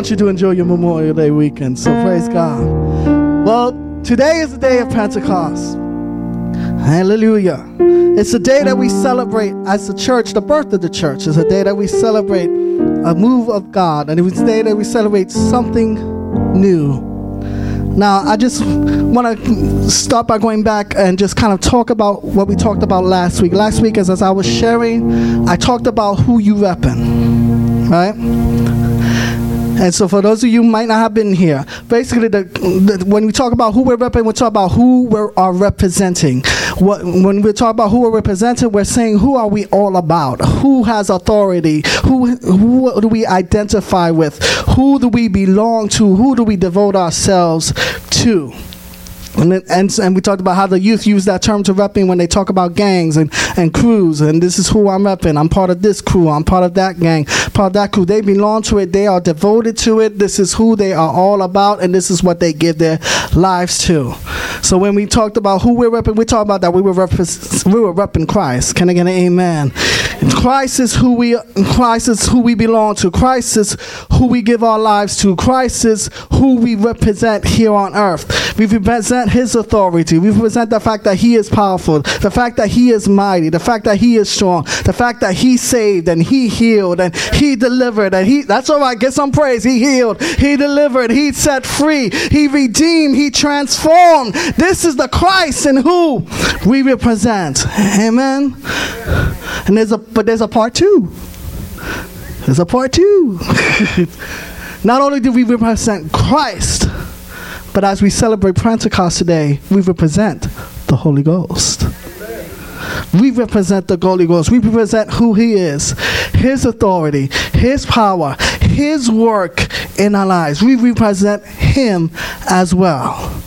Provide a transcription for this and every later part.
want you to enjoy your Memorial Day weekend. So praise God. Well, today is the day of Pentecost. Hallelujah. It's a day that we celebrate as a church, the birth of the church. It's a day that we celebrate a move of God. And it's a day that we celebrate something new. Now, I just want to start by going back and just kind of talk about what we talked about last week. Last week, as, as I was sharing, I talked about who you repping, right? And so, for those of you might not have been here, basically, the, the, when we talk about who we're representing, we talk about who we are representing. What, when we talk about who we're representing, we're saying who are we all about? Who has authority? Who, who do we identify with? Who do we belong to? Who do we devote ourselves to? And, and, and we talked about how the youth use that term to repping when they talk about gangs and, and crews. And this is who I'm repping. I'm part of this crew. I'm part of that gang, part of that crew. They belong to it. They are devoted to it. This is who they are all about. And this is what they give their lives to. So when we talked about who we're repping, we talked about that we were, repre- we were repping Christ. Can I get an amen? Christ is who we Christ is who we belong to. Christ is who we give our lives to. Christ is who we represent here on earth. We represent his authority. We represent the fact that he is powerful, the fact that he is mighty, the fact that he is strong, the fact that he saved and he healed and he delivered and he that's all right, get some praise. He healed, he delivered, he set free, he redeemed, he transformed. This is the Christ in who we represent. Amen. And there's a but there's a part two. There's a part two. Not only do we represent Christ, but as we celebrate Pentecost today, we represent the Holy Ghost. We represent the Holy Ghost. We represent who He is, His authority, His power, His work in our lives. We represent Him as well.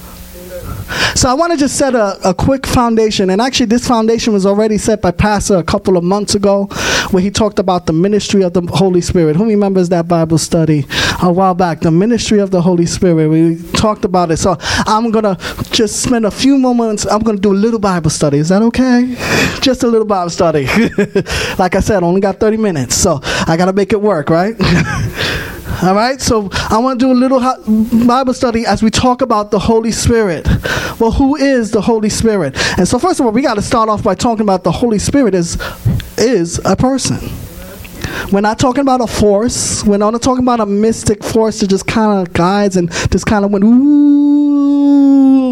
So I want to just set a, a quick foundation. And actually, this foundation was already set by Pastor a couple of months ago, where he talked about the ministry of the Holy Spirit. Who remembers that Bible study a while back? The ministry of the Holy Spirit. We talked about it. So I'm going to just spend a few moments. I'm going to do a little Bible study. Is that okay? just a little Bible study. like I said, only got 30 minutes. So I got to make it work, right? All right, so I want to do a little Bible study as we talk about the Holy Spirit. Well, who is the Holy Spirit? And so, first of all, we got to start off by talking about the Holy Spirit is is a person. We're not talking about a force. We're not talking about a mystic force that just kind of guides and just kind of went ooh.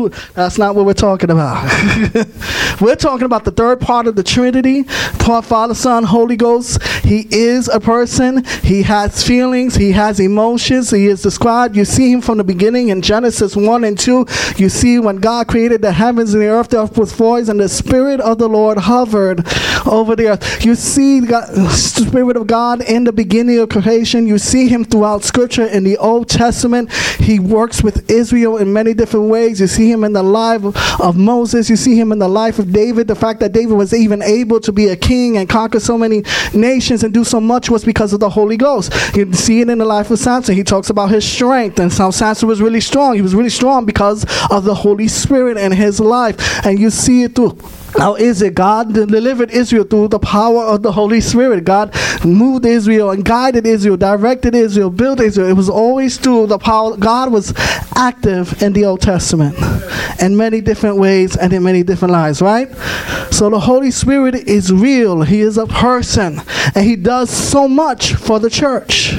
That's not what we're talking about. we're talking about the third part of the Trinity Father, Son, Holy Ghost. He is a person. He has feelings. He has emotions. He is described. You see him from the beginning in Genesis 1 and 2. You see when God created the heavens and the earth, the earth was void, and the Spirit of the Lord hovered over the earth. You see the Spirit of God in the beginning of creation. You see him throughout Scripture in the Old Testament. He works with Israel in many different ways. You see him in the life of Moses. You see him in the life of David. The fact that David was even able to be a king and conquer so many nations and do so much was because of the Holy Ghost. You see it in the life of Samson. He talks about his strength and how Samson was really strong. He was really strong because of the Holy Spirit in his life. And you see it through how is it God delivered Israel through the power of the Holy Spirit? God moved Israel and guided Israel, directed Israel, built Israel. It was always through the power. God was active in the Old Testament in many different ways and in many different lives, right? So the Holy Spirit is real. He is a person and he does so much for the church.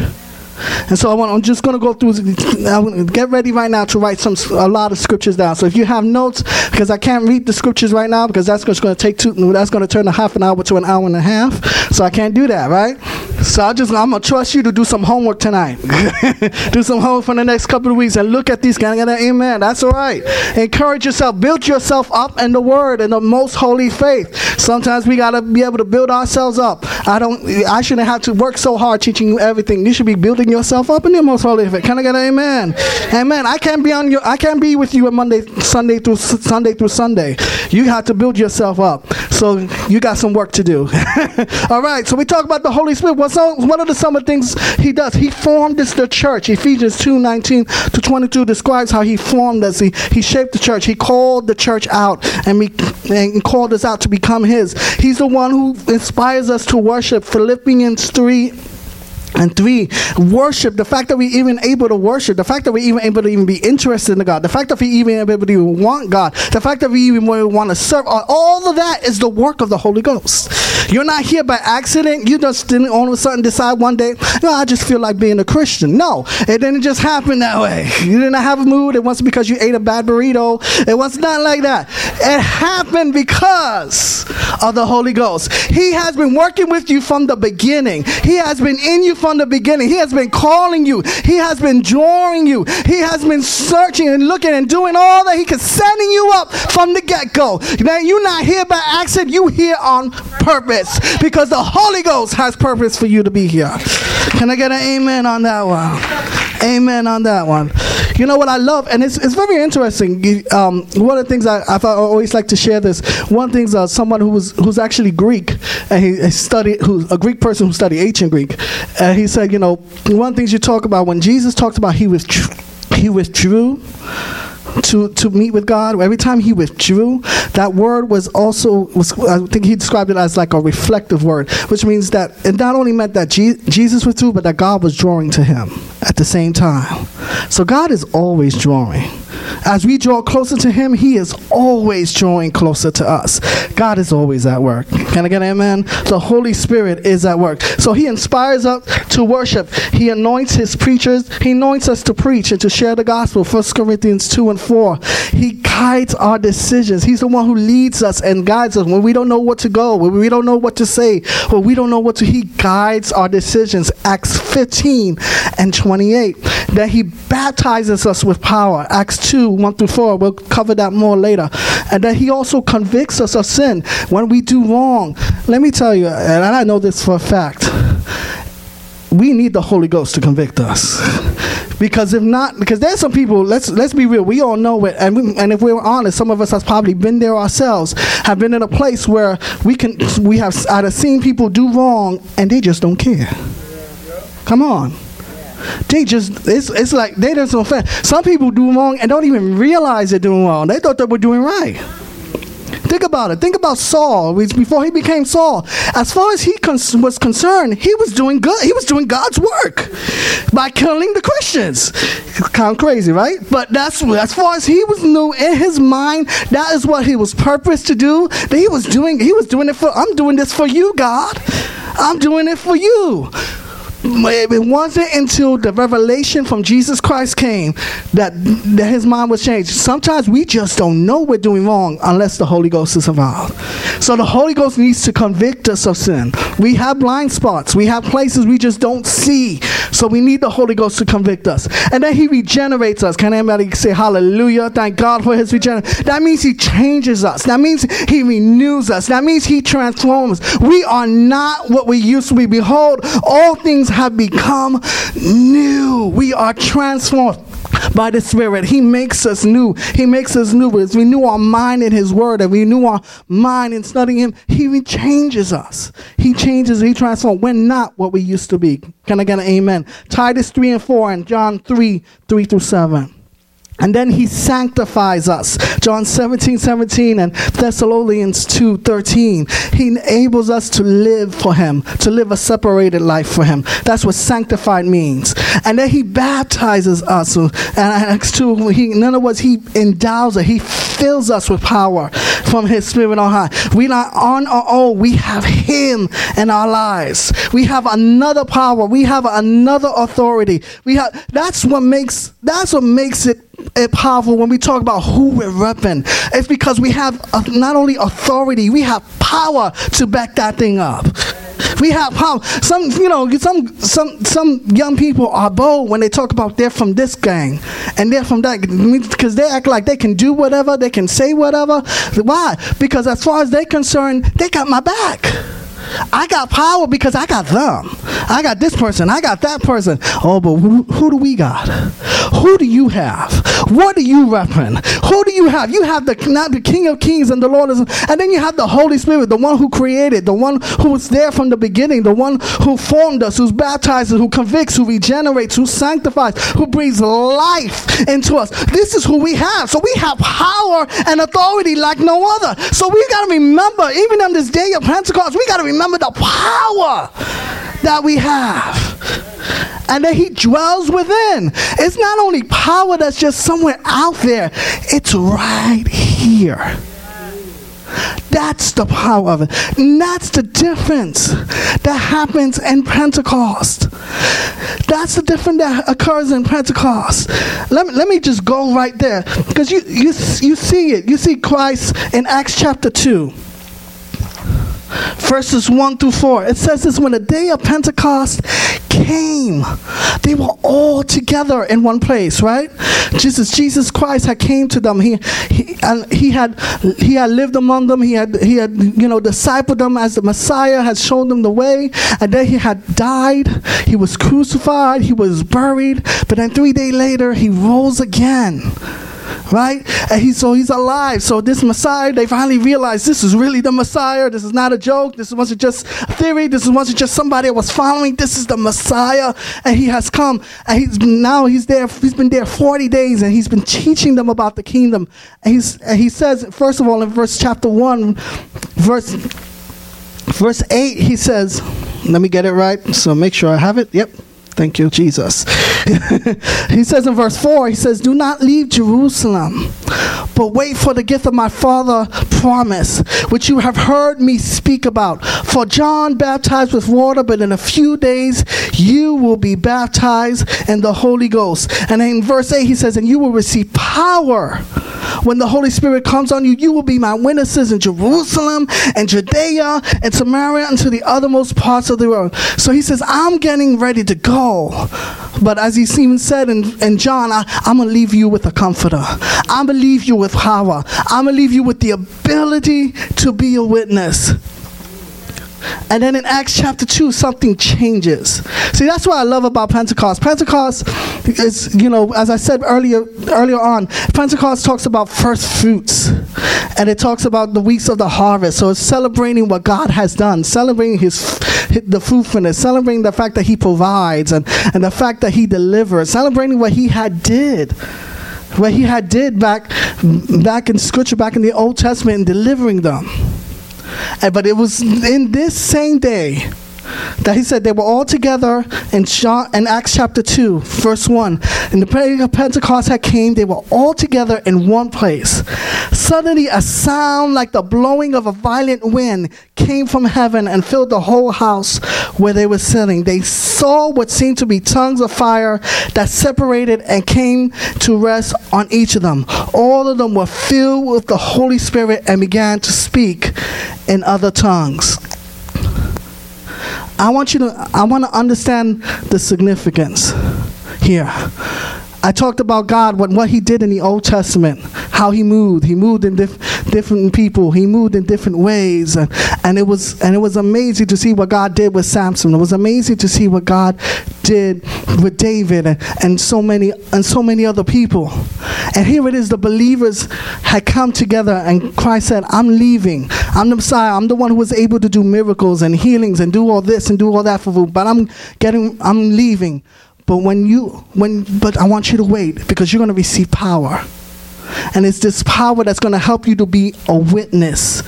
And so I want, I'm just going to go through, get ready right now to write some a lot of scriptures down. So if you have notes, because I can't read the scriptures right now, because that's going to take two, that's going to turn a half an hour to an hour and a half. So I can't do that, right? So I just, I'm to trust you to do some homework tonight. do some homework for the next couple of weeks and look at these. I get an amen? That's all right. Encourage yourself. Build yourself up in the word and the most holy faith. Sometimes we got to be able to build ourselves up. I don't, I shouldn't have to work so hard teaching you everything. You should be building yourself up in the most holy faith. Can I get an amen? Amen. I can't be on your. I can't be with you on Monday, Sunday through Sunday through Sunday. You have to build yourself up. So you got some work to do. All right. So we talk about the Holy Spirit. What's one of the some of the things he does? He formed this the church. Ephesians 2, 19 to 22 describes how he formed us. He he shaped the church. He called the church out and we and called us out to become his. He's the one who inspires us to worship. Philippians 3 And three, worship. The fact that we're even able to worship, the fact that we're even able to even be interested in God, the fact that we even able to even want God, the fact that we even want to serve, all of that is the work of the Holy Ghost. You're not here by accident. You just didn't all of a sudden decide one day, no, I just feel like being a Christian. No, it didn't just happen that way. You didn't have a mood. It wasn't because you ate a bad burrito. It was not like that. It happened because of the Holy Ghost. He has been working with you from the beginning. He has been in you from the beginning. He has been calling you. He has been drawing you. He has been searching and looking and doing all that he can, setting you up from the get go. Now, you're not here by accident. You here on purpose because the Holy Ghost has purpose for you to be here. Can I get an amen on that one? Amen on that one. You know what I love, and it's, it's very interesting. Um, one of the things I, I, I always like to share this. One thing's uh, someone who was who's actually Greek, and he, he studied who's a Greek person who studied ancient Greek, and he said, you know, one of the things you talk about when Jesus talked about he withdrew, he withdrew to, to meet with God. Every time he withdrew, that word was also was I think he described it as like a reflective word, which means that it not only meant that Je- Jesus withdrew, but that God was drawing to him the same time. So God is always drawing. As we draw closer to Him, He is always drawing closer to us. God is always at work. Can I get an amen? The Holy Spirit is at work. So He inspires us to worship. He anoints His preachers. He anoints us to preach and to share the gospel. 1 Corinthians 2 and 4. He guides our decisions. He's the one who leads us and guides us when we don't know what to go, when we don't know what to say, when we don't know what to. He guides our decisions. Acts 15 and 28. That He baptizes us with power. Acts 2 1 through 4. We'll cover that more later. And that He also convicts us of sin when we do wrong. Let me tell you, and I know this for a fact, we need the Holy Ghost to convict us. Because if not, because there's some people. Let's let's be real. We all know it, and we, and if we're honest, some of us has probably been there ourselves. Have been in a place where we can we have either seen people do wrong and they just don't care. Come on. They just it's it's like they just don't fair. Some people do wrong and don't even realize they're doing wrong. They thought they were doing right. Think about it. Think about Saul before he became Saul. As far as he cons- was concerned, he was doing good. He was doing God's work by killing the Christians. Kind of crazy, right? But that's as far as he was new in his mind. That is what he was purposed to do. That he was doing. He was doing it for. I'm doing this for you, God. I'm doing it for you it wasn't until the revelation from Jesus Christ came that, that his mind was changed. Sometimes we just don't know we're doing wrong unless the Holy Ghost is involved. So the Holy Ghost needs to convict us of sin. We have blind spots, we have places we just don't see. So we need the Holy Ghost to convict us. And then he regenerates us. Can anybody say hallelujah? Thank God for his regeneration. That means he changes us. That means he renews us. That means he transforms. We are not what we used to be. Behold, all things have become new. We are transformed by the Spirit. He makes us new. He makes us new. As we renew our mind in His Word and we renew our mind in studying Him, He changes us. He changes, He transforms. We're not what we used to be. Can I get an amen? Titus 3 and 4 and John 3 3 through 7. And then he sanctifies us. John 17, 17 and Thessalonians 2, 13. He enables us to live for him, to live a separated life for him. That's what sanctified means. And then he baptizes us. And Acts 2, he, in other words, he endows us. He fills us with power from his spirit on high. We're not on our own. We have him in our lives. We have another power. We have another authority. We have, that's what makes, that's what makes it it powerful when we talk about who we're repping. It's because we have not only authority, we have power to back that thing up. We have. Some, you know, some some some young people are bold when they talk about they're from this gang and they're from that because they act like they can do whatever, they can say whatever. Why? Because as far as they're concerned, they got my back. I got power because I got them. I got this person. I got that person. Oh, but who, who do we got? Who do you have? What do you represent? Who do you have? You have the not the King of Kings and the Lord is, and then you have the Holy Spirit, the one who created, the one who was there from the beginning, the one who formed us, who's baptizes, who convicts, who regenerates, who sanctifies, who breathes life into us. This is who we have. So we have power and authority like no other. So we got to remember, even on this day of Pentecost, we got to remember the power that we have. And that he dwells within. It's not only power that's just somewhere out there, it's right here. That's the power of it. And that's the difference that happens in Pentecost. That's the difference that occurs in Pentecost. Let me, let me just go right there because you, you, you see it. You see Christ in Acts chapter 2 verses 1 through 4. It says this when the day of Pentecost came, they were all together in one place, right? Jesus, Jesus Christ had came to them. He, he and he had he had lived among them. He had he had you know discipled them as the Messiah, had shown them the way, and then he had died. He was crucified, he was buried, but then three days later he rose again right? And he, so he's alive. So this Messiah, they finally realized this is really the Messiah. This is not a joke. This wasn't just a theory. This wasn't just somebody I was following. This is the Messiah, and he has come. And he's now he's there. He's been there 40 days, and he's been teaching them about the kingdom. And he's and he says first of all in verse chapter one, verse verse eight, he says, let me get it right. So make sure I have it. Yep. Thank you, Jesus. he says in verse 4, he says, Do not leave Jerusalem, but wait for the gift of my Father promise, which you have heard me speak about. For John baptized with water, but in a few days you will be baptized in the Holy Ghost. And in verse 8, he says, And you will receive power when the Holy Spirit comes on you. You will be my witnesses in Jerusalem and Judea and Samaria and to the othermost parts of the world. So he says, I'm getting ready to go but as he even said in, in John, I, I'm going to leave you with a comforter. I'm going to leave you with power. I'm going to leave you with the ability to be a witness. And then in Acts chapter 2, something changes. See, that's what I love about Pentecost. Pentecost is, you know, as I said earlier earlier on, Pentecost talks about first fruits. And it talks about the weeks of the harvest. So it's celebrating what God has done, celebrating his the fruitfulness, celebrating the fact that he provides and, and the fact that he delivers, celebrating what he had did what he had did back back in scripture back in the old testament and delivering them but it was in this same day that he said they were all together in, John, in Acts chapter 2, verse 1. And the day of Pentecost had came, they were all together in one place. Suddenly a sound like the blowing of a violent wind came from heaven and filled the whole house where they were sitting. They saw what seemed to be tongues of fire that separated and came to rest on each of them. All of them were filled with the Holy Spirit and began to speak in other tongues. I want you to I want to understand the significance here. I talked about God, what, what He did in the Old Testament, how He moved. He moved in dif- different people. He moved in different ways, and, and it was and it was amazing to see what God did with Samson. It was amazing to see what God did with David and, and so many and so many other people. And here it is: the believers had come together, and Christ said, "I'm leaving. I'm the Messiah. I'm the one who was able to do miracles and healings and do all this and do all that for you. But I'm getting. I'm leaving." But when you when but I want you to wait because you're going to receive power. And it's this power that's going to help you to be a witness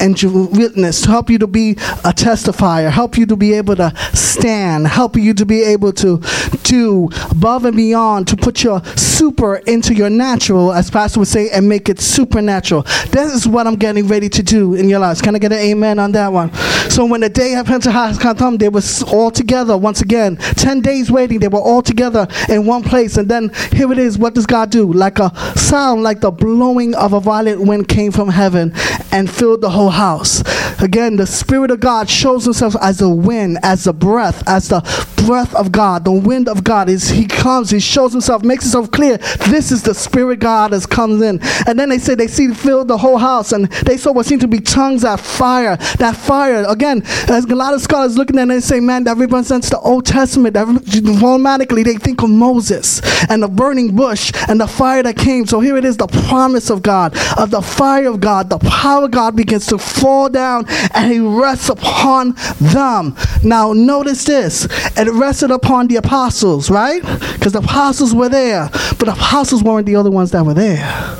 and to witness, to help you to be a testifier, help you to be able to stand, help you to be able to do above and beyond, to put your super into your natural, as Pastor would say, and make it supernatural. This is what I'm getting ready to do in your lives. Can I get an amen on that one? So when the day of Pentecost come, they were all together once again. Ten days waiting, they were all together in one place. And then here it is. What does God do? Like a sound like the blowing of a violent wind came from heaven and filled the whole house. Again, the Spirit of God shows himself as the wind, as the breath, as the breath of God, the wind of God. Is He comes, He shows Himself, makes Himself clear. This is the Spirit God has comes in. And then they say they see filled the whole house, and they saw what seemed to be tongues of fire. That fire, again, as a lot of scholars looking at it and say, man, that represents the Old Testament. That automatically they think of Moses and the burning bush and the fire that came. So here it is, the promise of God, of the fire of God, the power of God begins to fall down and He rests upon them. Now notice this. It rested upon the apostles, right? Because the apostles were there, but the apostles weren't the only ones that were there.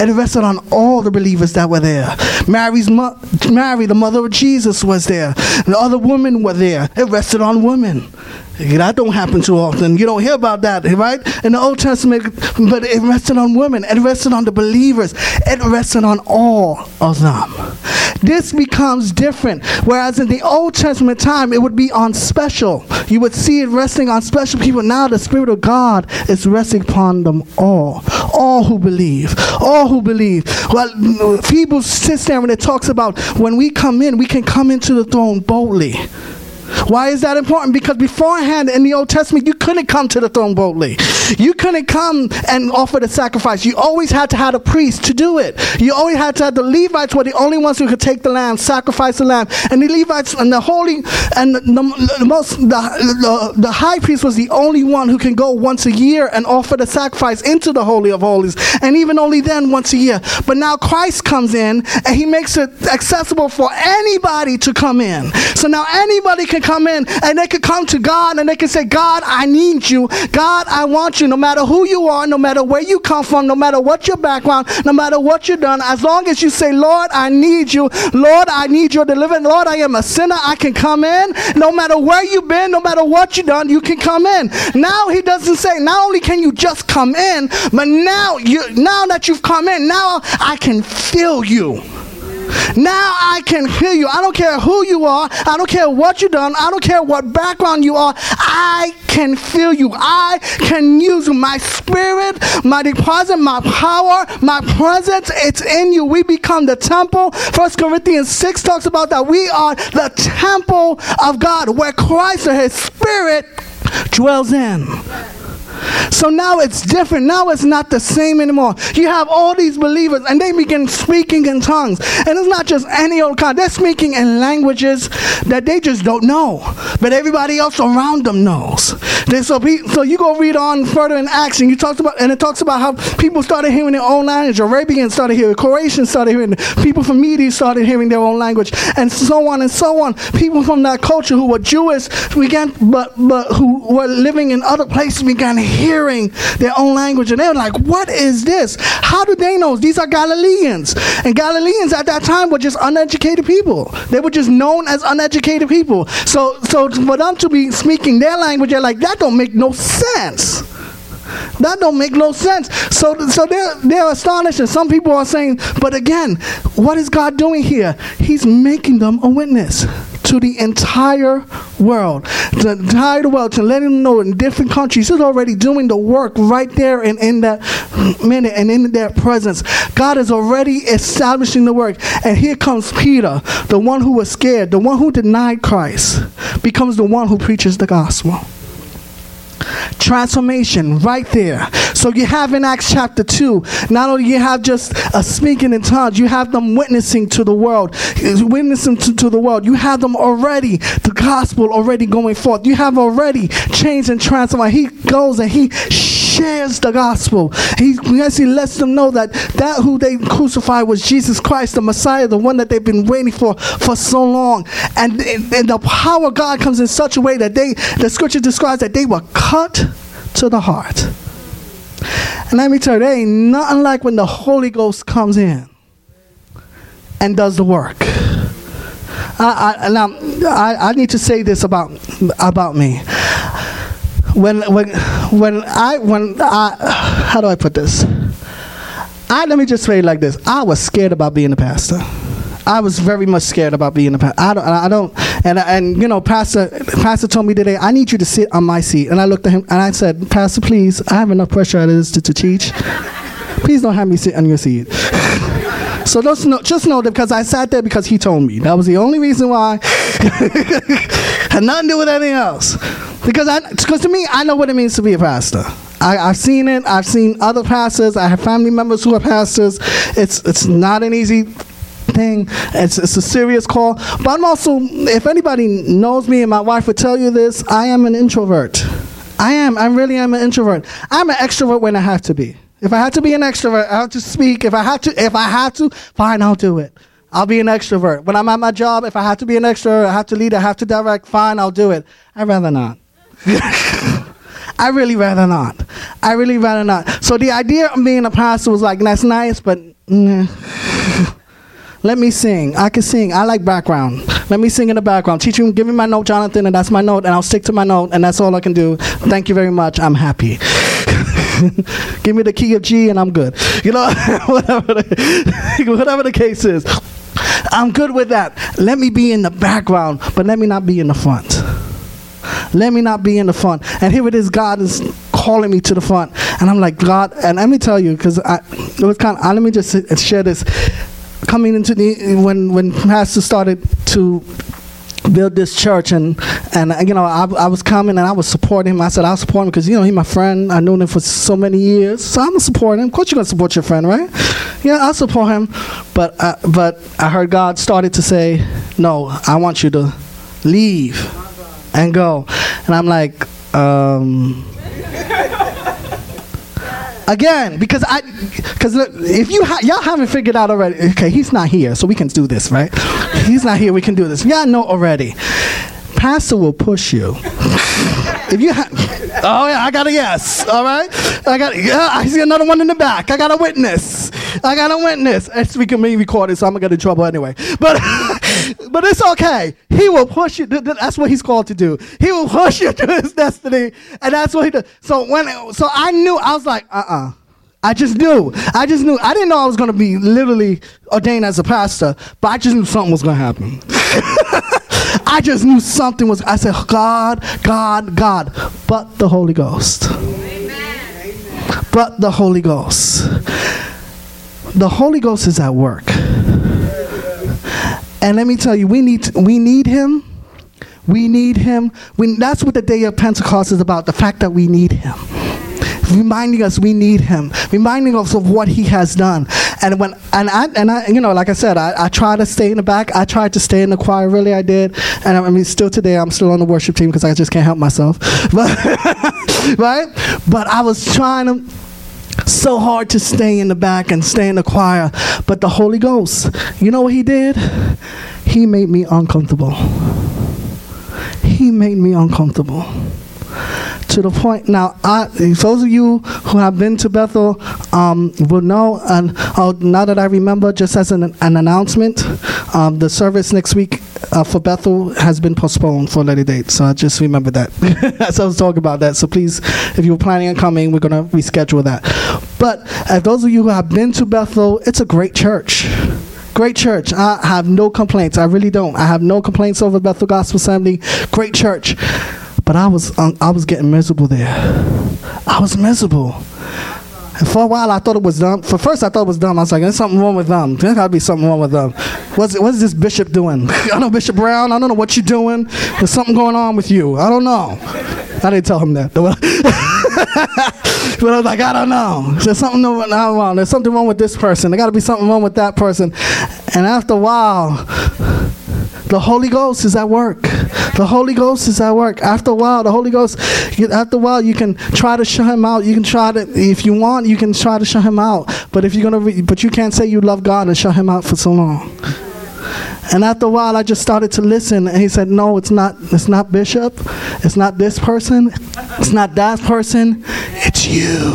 It rested on all the believers that were there. Mary's mo- Mary, the mother of Jesus, was there. The other women were there. It rested on women. That don't happen too often. You don't hear about that, right? In the Old Testament, but it rested on women. It rested on the believers. It rested on all of them. This becomes different. Whereas in the Old Testament time, it would be on special. You would see it resting on special people. Now the Spirit of God is resting upon them all. All who believe. All who believe. Well, Hebrews sits there and it talks about when we come in, we can come into the throne boldly. Why is that important? Because beforehand in the Old Testament, you couldn't come to the throne boldly. You couldn't come and offer the sacrifice. You always had to have a priest to do it. You always had to have the Levites were the only ones who could take the lamb, sacrifice the lamb. And the Levites and the holy and the, the most the, the, the high priest was the only one who can go once a year and offer the sacrifice into the holy of holies. And even only then once a year. But now Christ comes in and he makes it accessible for anybody to come in. So now anybody can come in and they can come to God and they can say, God, I need you. God, I want you. No matter who you are, no matter where you come from, no matter what your background, no matter what you've done, as long as you say, Lord, I need you. Lord, I need your deliverance. Lord, I am a sinner. I can come in. No matter where you've been, no matter what you've done, you can come in. Now he doesn't say, not only can you just come in, but now you now that you've come in, now I can feel you. Now I can hear you. I don't care who you are. I don't care what you've done. I don't care what background you are. I can feel you. I can use. My spirit, my deposit, my power, my presence, it's in you. We become the temple. First Corinthians 6 talks about that. We are the temple of God where Christ or his spirit dwells in. So now it's different. Now it's not the same anymore. You have all these believers and they begin speaking in tongues. And it's not just any old kind. They're speaking in languages that they just don't know. But everybody else around them knows. So, so you go read on further in Acts and you talked about and it talks about how people started hearing their own language. Arabians started hearing, Croatians started hearing, people from Media started hearing their own language, and so on and so on. People from that culture who were Jewish began but but who were living in other places began hearing their own language. And they were like, what is this? How do they know? These are Galileans. And Galileans at that time were just uneducated people. They were just known as uneducated people. So, so for them to be speaking their language, they're like, that don't make no sense. That don't make no sense. So, so they're, they're astonished. And some people are saying, but again, what is God doing here? He's making them a witness to the entire world, the entire world, to let them know in different countries. He's already doing the work right there and in that minute and in their presence. God is already establishing the work. And here comes Peter, the one who was scared, the one who denied Christ, becomes the one who preaches the gospel transformation right there. So you have in Acts chapter 2, not only you have just a speaking in tongues, you have them witnessing to the world, witnessing to, to the world. You have them already, the gospel already going forth. You have already changed and transformed. He goes and he shares the gospel. He, yes, he lets them know that that who they crucified was Jesus Christ, the Messiah, the one that they've been waiting for for so long. And, and the power of God comes in such a way that they, the scripture describes that they were cut to the heart. And let me tell you, there ain't nothing like when the Holy Ghost comes in and does the work. I, I, now, I, I need to say this about, about me when when when I when I how do I put this? I let me just say it like this. I was scared about being a pastor. I was very much scared about being a pastor. I don't, I don't, and and you know, pastor, pastor told me today, I need you to sit on my seat, and I looked at him and I said, Pastor, please, I have enough pressure is to, to teach. Please don't have me sit on your seat. so just know, just know that because I sat there because he told me. That was the only reason why. Had nothing to do with anything else. Because I, because to me, I know what it means to be a pastor. I, have seen it. I've seen other pastors. I have family members who are pastors. It's it's not an easy thing. It's, it's a serious call. But I'm also, if anybody knows me, and my wife would tell you this, I am an introvert. I am. I really am an introvert. I'm an extrovert when I have to be. If I have to be an extrovert, I have to speak. If I have to, if I have to, fine, I'll do it. I'll be an extrovert. When I'm at my job, if I have to be an extrovert, I have to lead, I have to direct, fine, I'll do it. I'd rather not. I really rather not. I really rather not. So the idea of being a pastor was like, that's nice, but let me sing. I can sing. I like background. Let me sing in the background. Teach you, give me my note, Jonathan, and that's my note, and I'll stick to my note, and that's all I can do. Thank you very much. I'm happy. give me the key of G, and I'm good. You know, whatever the, whatever the case is. I'm good with that. Let me be in the background, but let me not be in the front. Let me not be in the front. And here it is, God is calling me to the front. And I'm like, God, and let me tell you, because I it was kind of, let me just share this. Coming into the, when, when Pastor started to build this church and and you know I, I was coming and I was supporting him. I said I'll support him because you know he's my friend. I known him for so many years. So I'm gonna support him. Of course you're gonna support your friend right? Yeah I'll support him. But uh, but I heard God started to say no I want you to leave and go. And I'm like um again because I because look if you ha- y'all haven't figured out already okay he's not here so we can do this right? He's not here we can do this. Y'all know already. Pastor will push you. If you have oh yeah i got a yes all right? I got yeah i see another one in the back. I got a witness. I got a witness. It's we can be recorded so i'm gonna get in trouble anyway. But but it's okay he will push you that's what he's called to do he will push you to his destiny and that's what he does so when so i knew i was like uh-uh I just knew. I just knew. I didn't know I was going to be literally ordained as a pastor, but I just knew something was going to happen. I just knew something was. I said, God, God, God, but the Holy Ghost. Amen. But the Holy Ghost. The Holy Ghost is at work. And let me tell you, we need we need Him. We need Him. We, that's what the day of Pentecost is about. The fact that we need Him reminding us we need him, reminding us of what he has done. And when and I and I you know, like I said, I, I try to stay in the back. I tried to stay in the choir, really I did. And I, I mean still today I'm still on the worship team because I just can't help myself. But right? But I was trying to so hard to stay in the back and stay in the choir. But the Holy Ghost, you know what he did? He made me uncomfortable. He made me uncomfortable to the point. Now, I, those of you who have been to Bethel um, will know, and uh, now that I remember, just as an, an announcement, um, the service next week uh, for Bethel has been postponed for a later date. So I just remember that. so I was talking about that. So please, if you were planning on coming, we're going to reschedule that. But uh, those of you who have been to Bethel, it's a great church great church. I have no complaints. I really don't. I have no complaints over Bethel Gospel Assembly. Great church. But I was um, I was getting miserable there. I was miserable. And for a while, I thought it was dumb. For first, I thought it was dumb. I was like, "There's something wrong with them. There's got to be something wrong with them. What's what's this bishop doing? I know Bishop Brown. I don't know what you're doing. There's something going on with you. I don't know." I didn't tell him that. but I was like, I don't know. There's something wrong. There's something wrong with this person. There got to be something wrong with that person. And after a while, the Holy Ghost is at work. The Holy Ghost is at work. After a while, the Holy Ghost, after a while, you can try to shut him out. You can try to, if you want, you can try to shut him out. But if you're gonna, but you can't say you love God and shut him out for so long. And after a while, I just started to listen, and he said, "No, it's not. It's not Bishop. It's not this person. It's not that person. It's you."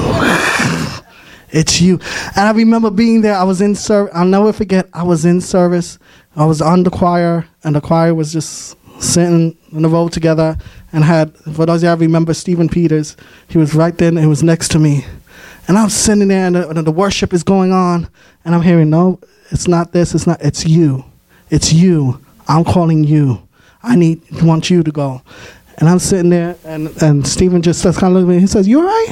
It's you. And I remember being there. I was in service. I'll never forget. I was in service. I was on the choir, and the choir was just sitting in the row together and had, for those of you I remember, Stephen Peters. He was right there, and he was next to me. And I'm sitting there, and the, and the worship is going on, and I'm hearing, no, it's not this, it's not, it's you. It's you. I'm calling you. I need, want you to go. And I'm sitting there, and, and Stephen just kind of looking at me. He says, You all right?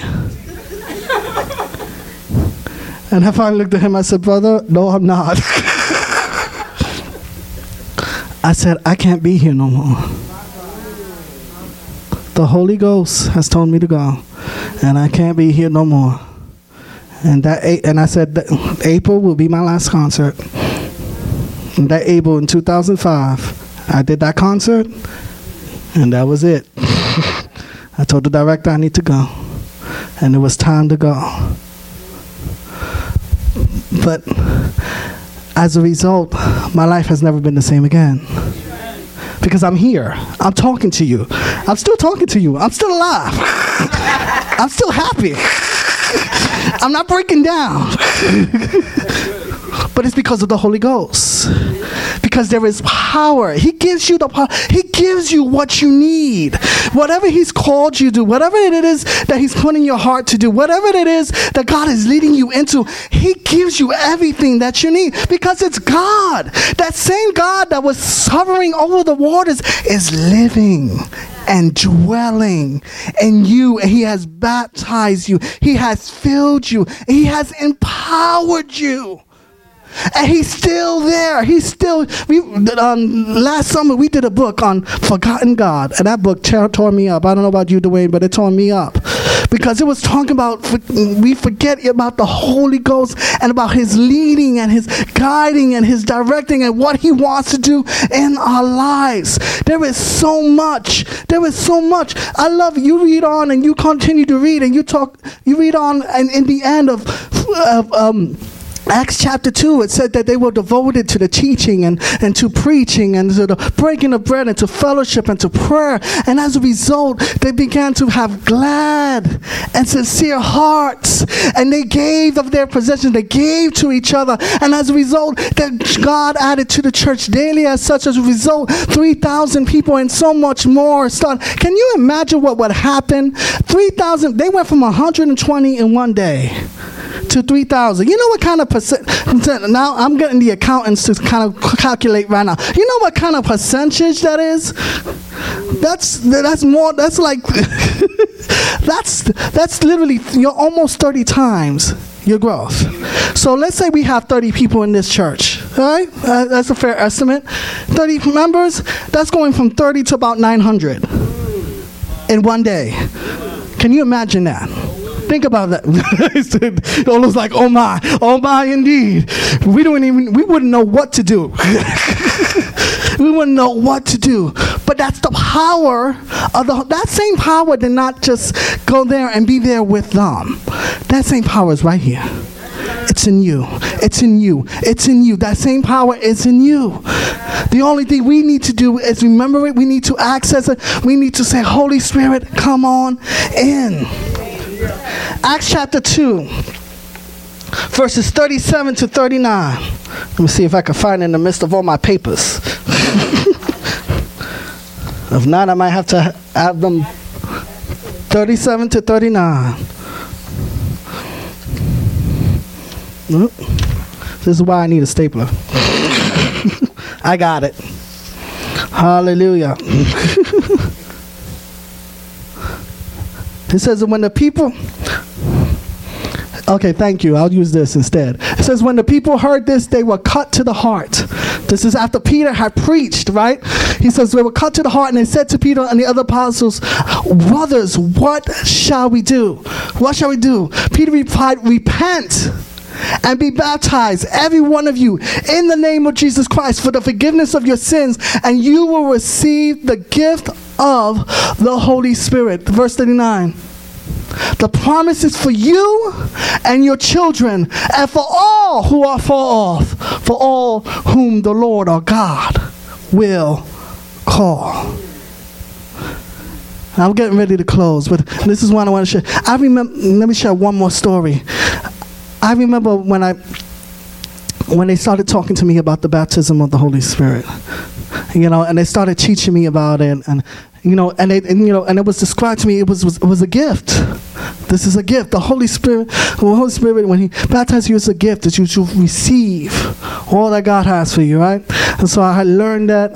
and I finally looked at him. I said, Brother, no, I'm not. I said, I can't be here no more. The Holy Ghost has told me to go, and I can't be here no more. And that, and I said, April will be my last concert. And that April in 2005, I did that concert, and that was it. I told the director I need to go, and it was time to go. But as a result, my life has never been the same again. Because I'm here. I'm talking to you. I'm still talking to you. I'm still alive. I'm still happy. I'm not breaking down. but it's because of the Holy Ghost. Because there is power. He gives you the power. He gives you what you need. Whatever He's called you to do, whatever it is that He's put in your heart to do, whatever it is that God is leading you into, He gives you everything that you need because it's God. That same God that was hovering over the waters is living and dwelling in you. And He has baptized you, He has filled you, He has empowered you and he's still there. He's still. We um, last summer we did a book on forgotten God, and that book tore me up. I don't know about you, Dwayne, but it tore me up because it was talking about we forget about the Holy Ghost and about His leading and His guiding and His directing and what He wants to do in our lives. There is so much. There is so much. I love you. Read on and you continue to read and you talk. You read on, and in the end of, of um Acts chapter 2, it said that they were devoted to the teaching and, and to preaching and to the breaking of bread and to fellowship and to prayer. And as a result, they began to have glad and sincere hearts. And they gave of their possessions, they gave to each other. And as a result, that God added to the church daily as such as a result, 3,000 people and so much more start. Can you imagine what would happen? 3,000, they went from 120 in one day to 3,000. You know what kind of percent? Now I'm getting the accountants to kind of calculate right now. You know what kind of percentage that is? That's that's more. That's like that's that's literally you're almost 30 times your growth. So let's say we have 30 people in this church. All right, uh, that's a fair estimate. 30 members. That's going from 30 to about 900 in one day. Can you imagine that? Think about that. Almost like, oh my, oh my, indeed. We don't even, we wouldn't know what to do. we wouldn't know what to do. But that's the power of the, that same power did not just go there and be there with them. That same power is right here. It's in you. It's in you. It's in you. That same power is in you. The only thing we need to do is remember it. We need to access it. We need to say, Holy Spirit, come on in. Acts chapter 2, verses 37 to 39. Let me see if I can find it in the midst of all my papers. if not, I might have to have them 37 to 39. This is why I need a stapler. I got it. Hallelujah. It says, when the people, okay, thank you. I'll use this instead. It says, when the people heard this, they were cut to the heart. This is after Peter had preached, right? He says, they were cut to the heart, and they said to Peter and the other apostles, Brothers, what shall we do? What shall we do? Peter replied, Repent and be baptized, every one of you, in the name of Jesus Christ for the forgiveness of your sins, and you will receive the gift of the Holy Spirit. Verse 39. The promise is for you and your children, and for all who are far off, for all whom the Lord our God will call. I'm getting ready to close, but this is one I want to share. I remember. Let me share one more story. I remember when I when they started talking to me about the baptism of the Holy Spirit, you know, and they started teaching me about it, and you know, and, they, and you know, and it was described to me. It was, was it was a gift. This is a gift. The Holy Spirit, the Holy Spirit, when He baptizes you, it's a gift that you should receive all that God has for you, right? And so I learned that,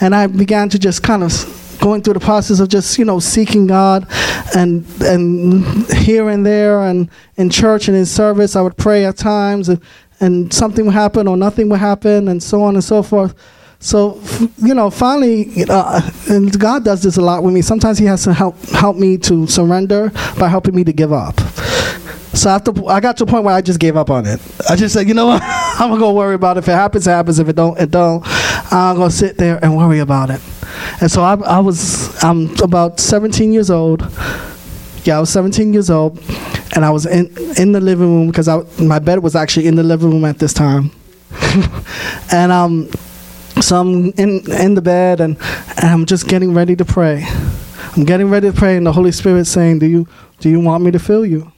and I began to just kind of going through the process of just you know seeking God, and and here and there, and in church and in service, I would pray at times, and and something would happen or nothing would happen, and so on and so forth. So, you know, finally, uh, and God does this a lot with me. Sometimes He has to help help me to surrender by helping me to give up. So after I got to a point where I just gave up on it. I just said, you know what, I'm gonna go worry about it. If it happens, it happens. If it don't, it don't. I'm gonna sit there and worry about it. And so I, I was, I'm about 17 years old. Yeah, I was 17 years old, and I was in in the living room because my bed was actually in the living room at this time, and um so I'm in, in the bed and, and I'm just getting ready to pray. I'm getting ready to pray, and the Holy Spirit saying, Do you Do you want me to fill you?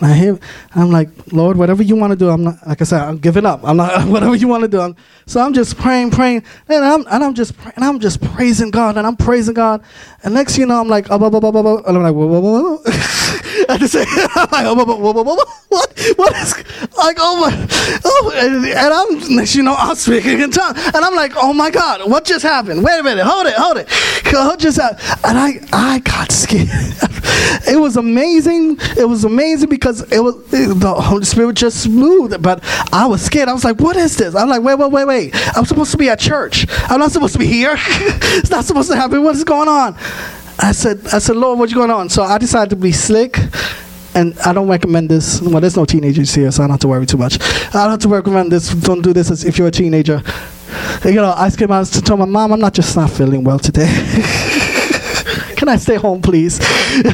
And I hear, I'm like, Lord, whatever you want to do, I'm not, like I said, I'm giving up. I'm not, whatever you want to do. I'm, so I'm just praying, praying, and I'm, and I'm just, and I'm just praising God, and I'm praising God. And next you know, I'm like, oh, blah, blah, blah, blah, blah. and I'm like, whoa, whoa, whoa, whoa. I just say, I'm like, oh, whoa, whoa, whoa, whoa, whoa, what, what is, like, oh my, oh, and, and I'm, next you know, I'm speaking in tongues, and I'm like, oh my God, what just happened? Wait a minute, hold it, hold it, what just? And I, I got scared. it was amazing. It was amazing because it was it, the Holy Spirit just moved, but I was scared. I was like, what is this? I'm like, wait, wait, wait, wait. I'm supposed to be at church. I'm not supposed to be here. it's not supposed to happen. What is going on? I said, I said, Lord, what's going on? So I decided to be slick. And I don't recommend this. Well, there's no teenagers here, so I don't have to worry too much. I don't have to recommend this. Don't do this if you're a teenager. You know, I came out to tell my mom, I'm not just not feeling well today. Can I stay home, please?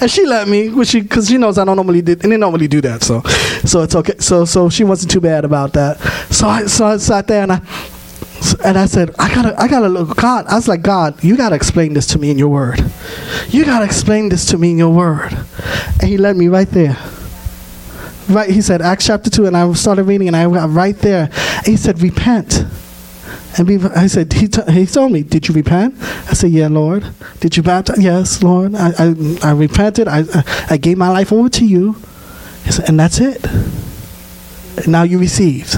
and she let me, which she, because she knows I don't normally did, and normally do that, so, so it's okay. So, so she wasn't too bad about that. So I, so I sat there and I, and I said, I gotta, I gotta look, God. I was like, God, you gotta explain this to me in your word. You gotta explain this to me in your word. And He led me right there. Right, He said, Acts chapter two, and I started reading, and I got right there. And he said, repent. And I said, he, t- he told me, did you repent? I said, yeah, Lord. Did you baptize? Yes, Lord. I, I, I repented. I, I, I gave my life over to you. Said, and that's it. And now you received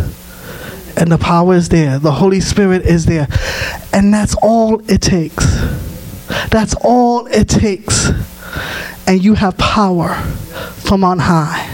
and the power is there. The Holy Spirit is there. And that's all it takes. That's all it takes. And you have power from on high.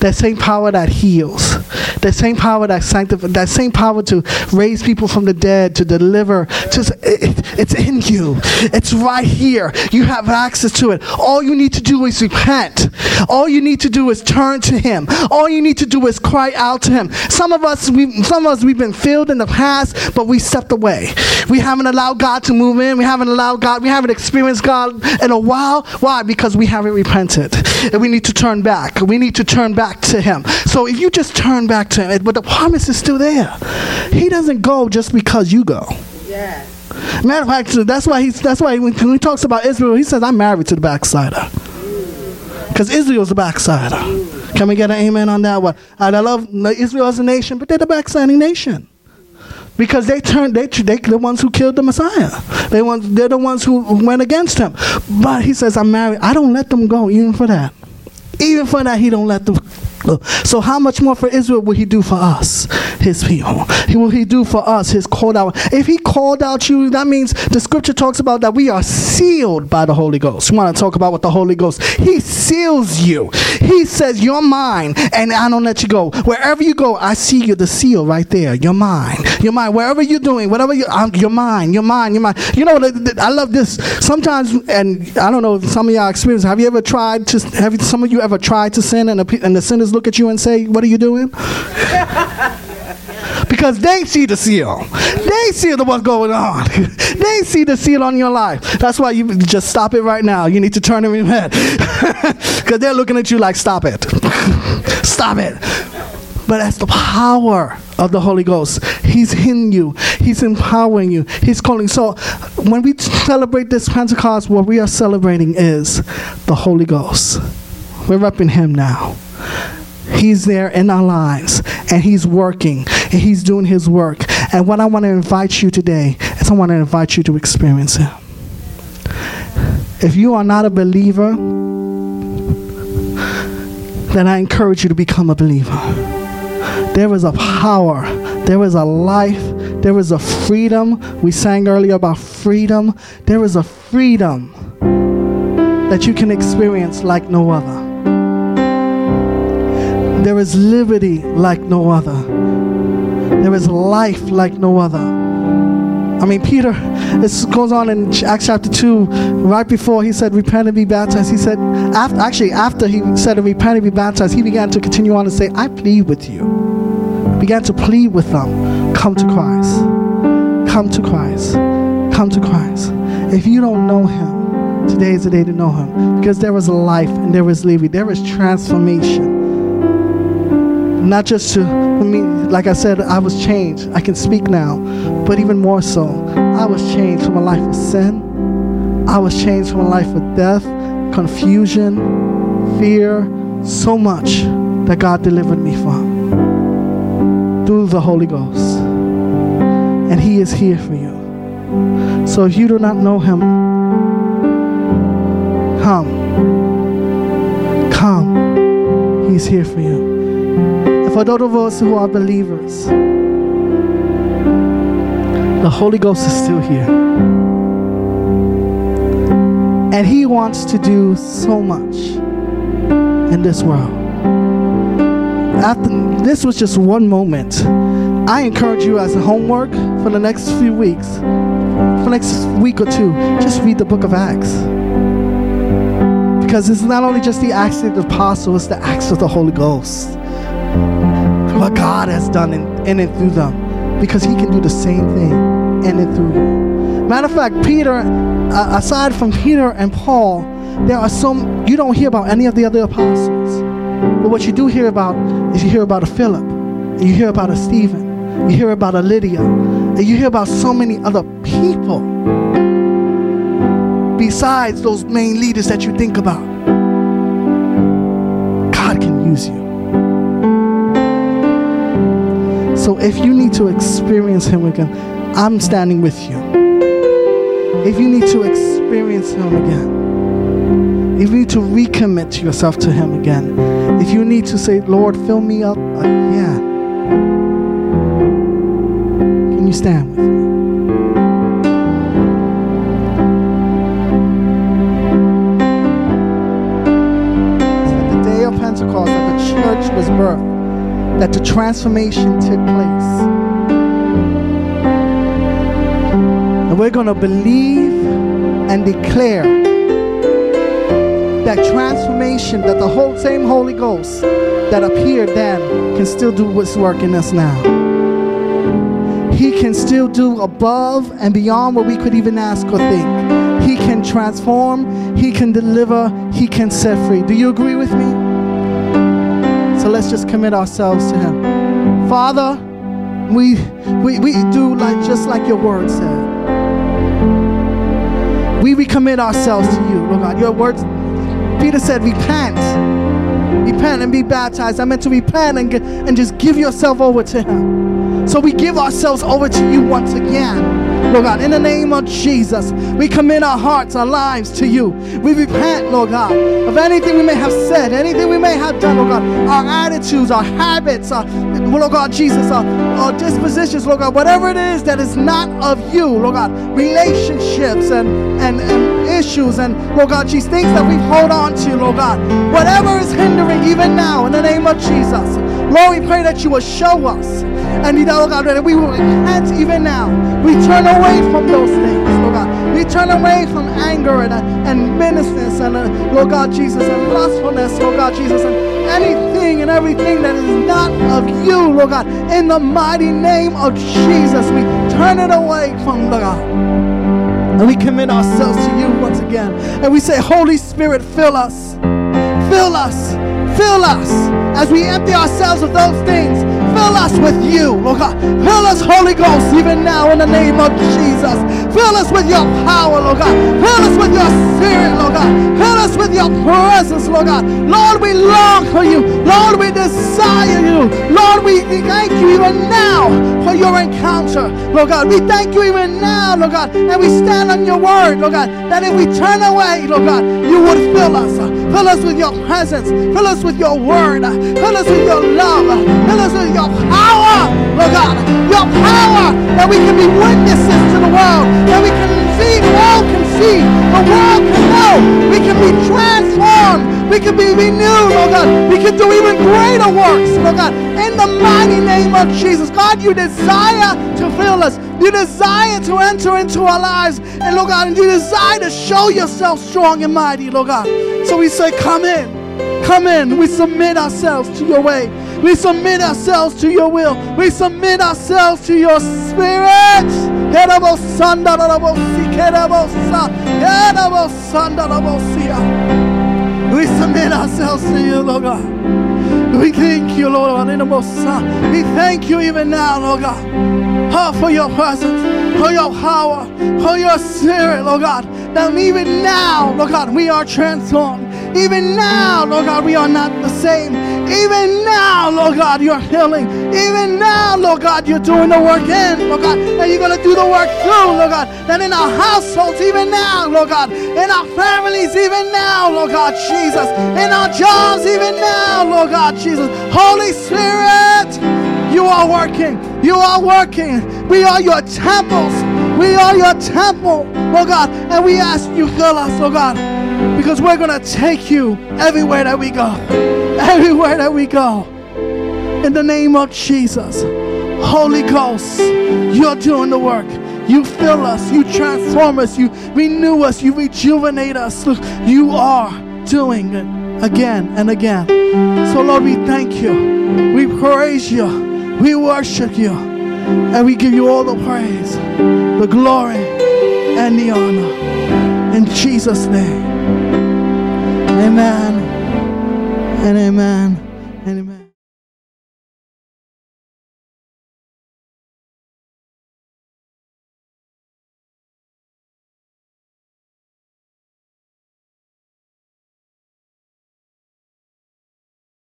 That same power that heals. That same power that sanctifies. That same power to raise people from the dead, to deliver. To, it, it's in you. It's right here. You have access to it. All you need to do is repent. All you need to do is turn to Him. All you need to do is cry out to Him. Some of us, we, some of us, we've been filled in the past, but we stepped away. We haven't allowed God to move in. We haven't allowed God. We haven't experienced God in a while. Why? Because we haven't repented, and we need to turn back. We need to turn back to him. So if you just turn back to him, uh, but the promise is still there. He doesn't go just because you go. Yeah. Matter of fact, that's why he's that's why when, when he talks about Israel, he says, I'm married to the backslider. Mm. Because Israel's the backslider. Mm. Can we get an amen on that one? And I love Israel as a nation, but they're the backsliding nation because they turned they they the ones who killed the Messiah. They want they're the ones who went against him. But he says, "I'm married. I don't let them go even for that. Even for that, he don't let them so how much more for Israel will he do for us, his people? He will he do for us, his called out. If he called out you, that means the scripture talks about that we are sealed by the Holy Ghost. You want to talk about what the Holy Ghost? He seals you. He says, You're mine, and I don't let you go. Wherever you go, I see you, the seal right there. You're mine. You're mine. Wherever you're doing, whatever you I'm, you're mine. You're mine. You're mine. You know, I love this. Sometimes, and I don't know, some of y'all experience, have you ever tried to, have some of you ever tried to sin and, and the sin is look at you and say, What are you doing? because they see the seal. They see the what's going on. they see the seal on your life. That's why you just stop it right now. You need to turn them in head. Because they're looking at you like, stop it. stop it. But that's the power of the Holy Ghost. He's in you. He's empowering you. He's calling. So when we celebrate this Pentecost, what we are celebrating is the Holy Ghost. We're repping him now. He's there in our lives and He's working and He's doing His work. And what I want to invite you today is I want to invite you to experience Him. If you are not a believer, then I encourage you to become a believer. There is a power, there is a life, there is a freedom. We sang earlier about freedom. There is a freedom that you can experience like no other. There is liberty like no other. There is life like no other. I mean, Peter, this goes on in Acts chapter 2, right before he said, Repent and be baptized. He said, after, actually, after he said, Repent and be baptized, he began to continue on and say, I plead with you. Began to plead with them, Come to Christ. Come to Christ. Come to Christ. If you don't know him, today is the day to know him. Because there is life and there is liberty, there is transformation not just to me, like I said, I was changed. I can speak now, but even more so, I was changed from a life of sin. I was changed from a life of death confusion, fear, so much that God delivered me from through the Holy Ghost. And He is here for you. So if you do not know Him, come. Come. He's here for you. For those of us who are believers, the Holy Ghost is still here. And He wants to do so much in this world. After this was just one moment. I encourage you as a homework for the next few weeks, for the next week or two, just read the book of Acts. Because it's not only just the acts of the apostles, it's the acts of the Holy Ghost. What God has done in, in and through them. Because He can do the same thing in and through you. Matter of fact, Peter, uh, aside from Peter and Paul, there are some, you don't hear about any of the other apostles. But what you do hear about is you hear about a Philip, and you hear about a Stephen, you hear about a Lydia, and you hear about so many other people besides those main leaders that you think about. God can use you. So if you need to experience Him again, I'm standing with you. If you need to experience Him again, if you need to recommit yourself to Him again, if you need to say, Lord, fill me up again, can you stand with me? That the transformation took place. And we're going to believe and declare that transformation that the whole same Holy Ghost that appeared then can still do what's working us now. He can still do above and beyond what we could even ask or think. He can transform, He can deliver, He can set free. Do you agree with me? So let's just commit ourselves to Him. Father, we, we, we do like just like your word said. We recommit ourselves to you, Lord God. Your words, Peter said, repent. Repent and be baptized. I meant to repent and, and just give yourself over to Him. So we give ourselves over to you once again. Lord God, in the name of Jesus, we commit our hearts, our lives to you. We repent, Lord God, of anything we may have said, anything we may have done, Lord God, our attitudes, our habits, our, Lord God, Jesus, our, our dispositions, Lord God, whatever it is that is not of you, Lord God, relationships and, and, and issues and, Lord God, Jesus, things that we hold on to, Lord God, whatever is hindering even now, in the name of Jesus, Lord, we pray that you will show us. And Lord God, we repent even now. We turn away from those things, Lord God. We turn away from anger and, and ministers and, uh, Lord God Jesus, and lustfulness, Lord God Jesus, and anything and everything that is not of you, Lord God. In the mighty name of Jesus, we turn it away from, Lord God. And we commit ourselves to you once again. And we say, Holy Spirit, fill us. Fill us. Fill us as we empty ourselves of those things. Fill us with you, Lord God. Fill us, Holy Ghost, even now in the name of Jesus. Fill us with your power, Lord God. Fill us with your spirit, Lord God. Fill us with your presence, Lord God. Lord, we long for you. Lord, we desire you. Lord, we thank you even now for your encounter, Lord God. We thank you even now, Lord God. And we stand on your word, Lord God, that if we turn away, Lord God, you would fill us. Fill us with your presence. Fill us with your word. Fill us with your love. Fill us with your power, Lord God. Your power that we can be witnesses to the world. That we can world can see. The world can know. We can be transformed. We can be renewed, oh God. We can do even greater works, oh God. In the mighty name of Jesus. God, you desire to fill us. You desire to enter into our lives. And Lord God, and you desire to show yourself strong and mighty, Lord God. So we say, come in. Come in. We submit ourselves to your way. We submit ourselves to your will. We submit ourselves to your spirit. We submit ourselves to you, Lord God. We thank you, Lord. We thank you even now, Lord God. Oh, for your presence, for your power, for your spirit, Lord God. that even now, Lord God, we are transformed. Even now, Lord God, we are not the same. Even now, Lord God, you're healing. Even now, Lord God, you're doing the work in, Lord God, and you're going to do the work through, Lord God. That in our households, even now, Lord God, in our families, even now, Lord God, Jesus, in our jobs, even now, Lord God, Jesus. Holy Spirit, you are working. You are working. We are your temples. We are your temple, Lord God, and we ask you fill us, Lord God, because we're going to take you everywhere that we go. Everywhere that we go. In the name of Jesus. Holy Ghost, you're doing the work. You fill us, you transform us, you renew us, you rejuvenate us. Look, you are doing it again and again. So, Lord, we thank you. We praise you. We worship you. And we give you all the praise, the glory, and the honor. In Jesus' name. Amen. And amen.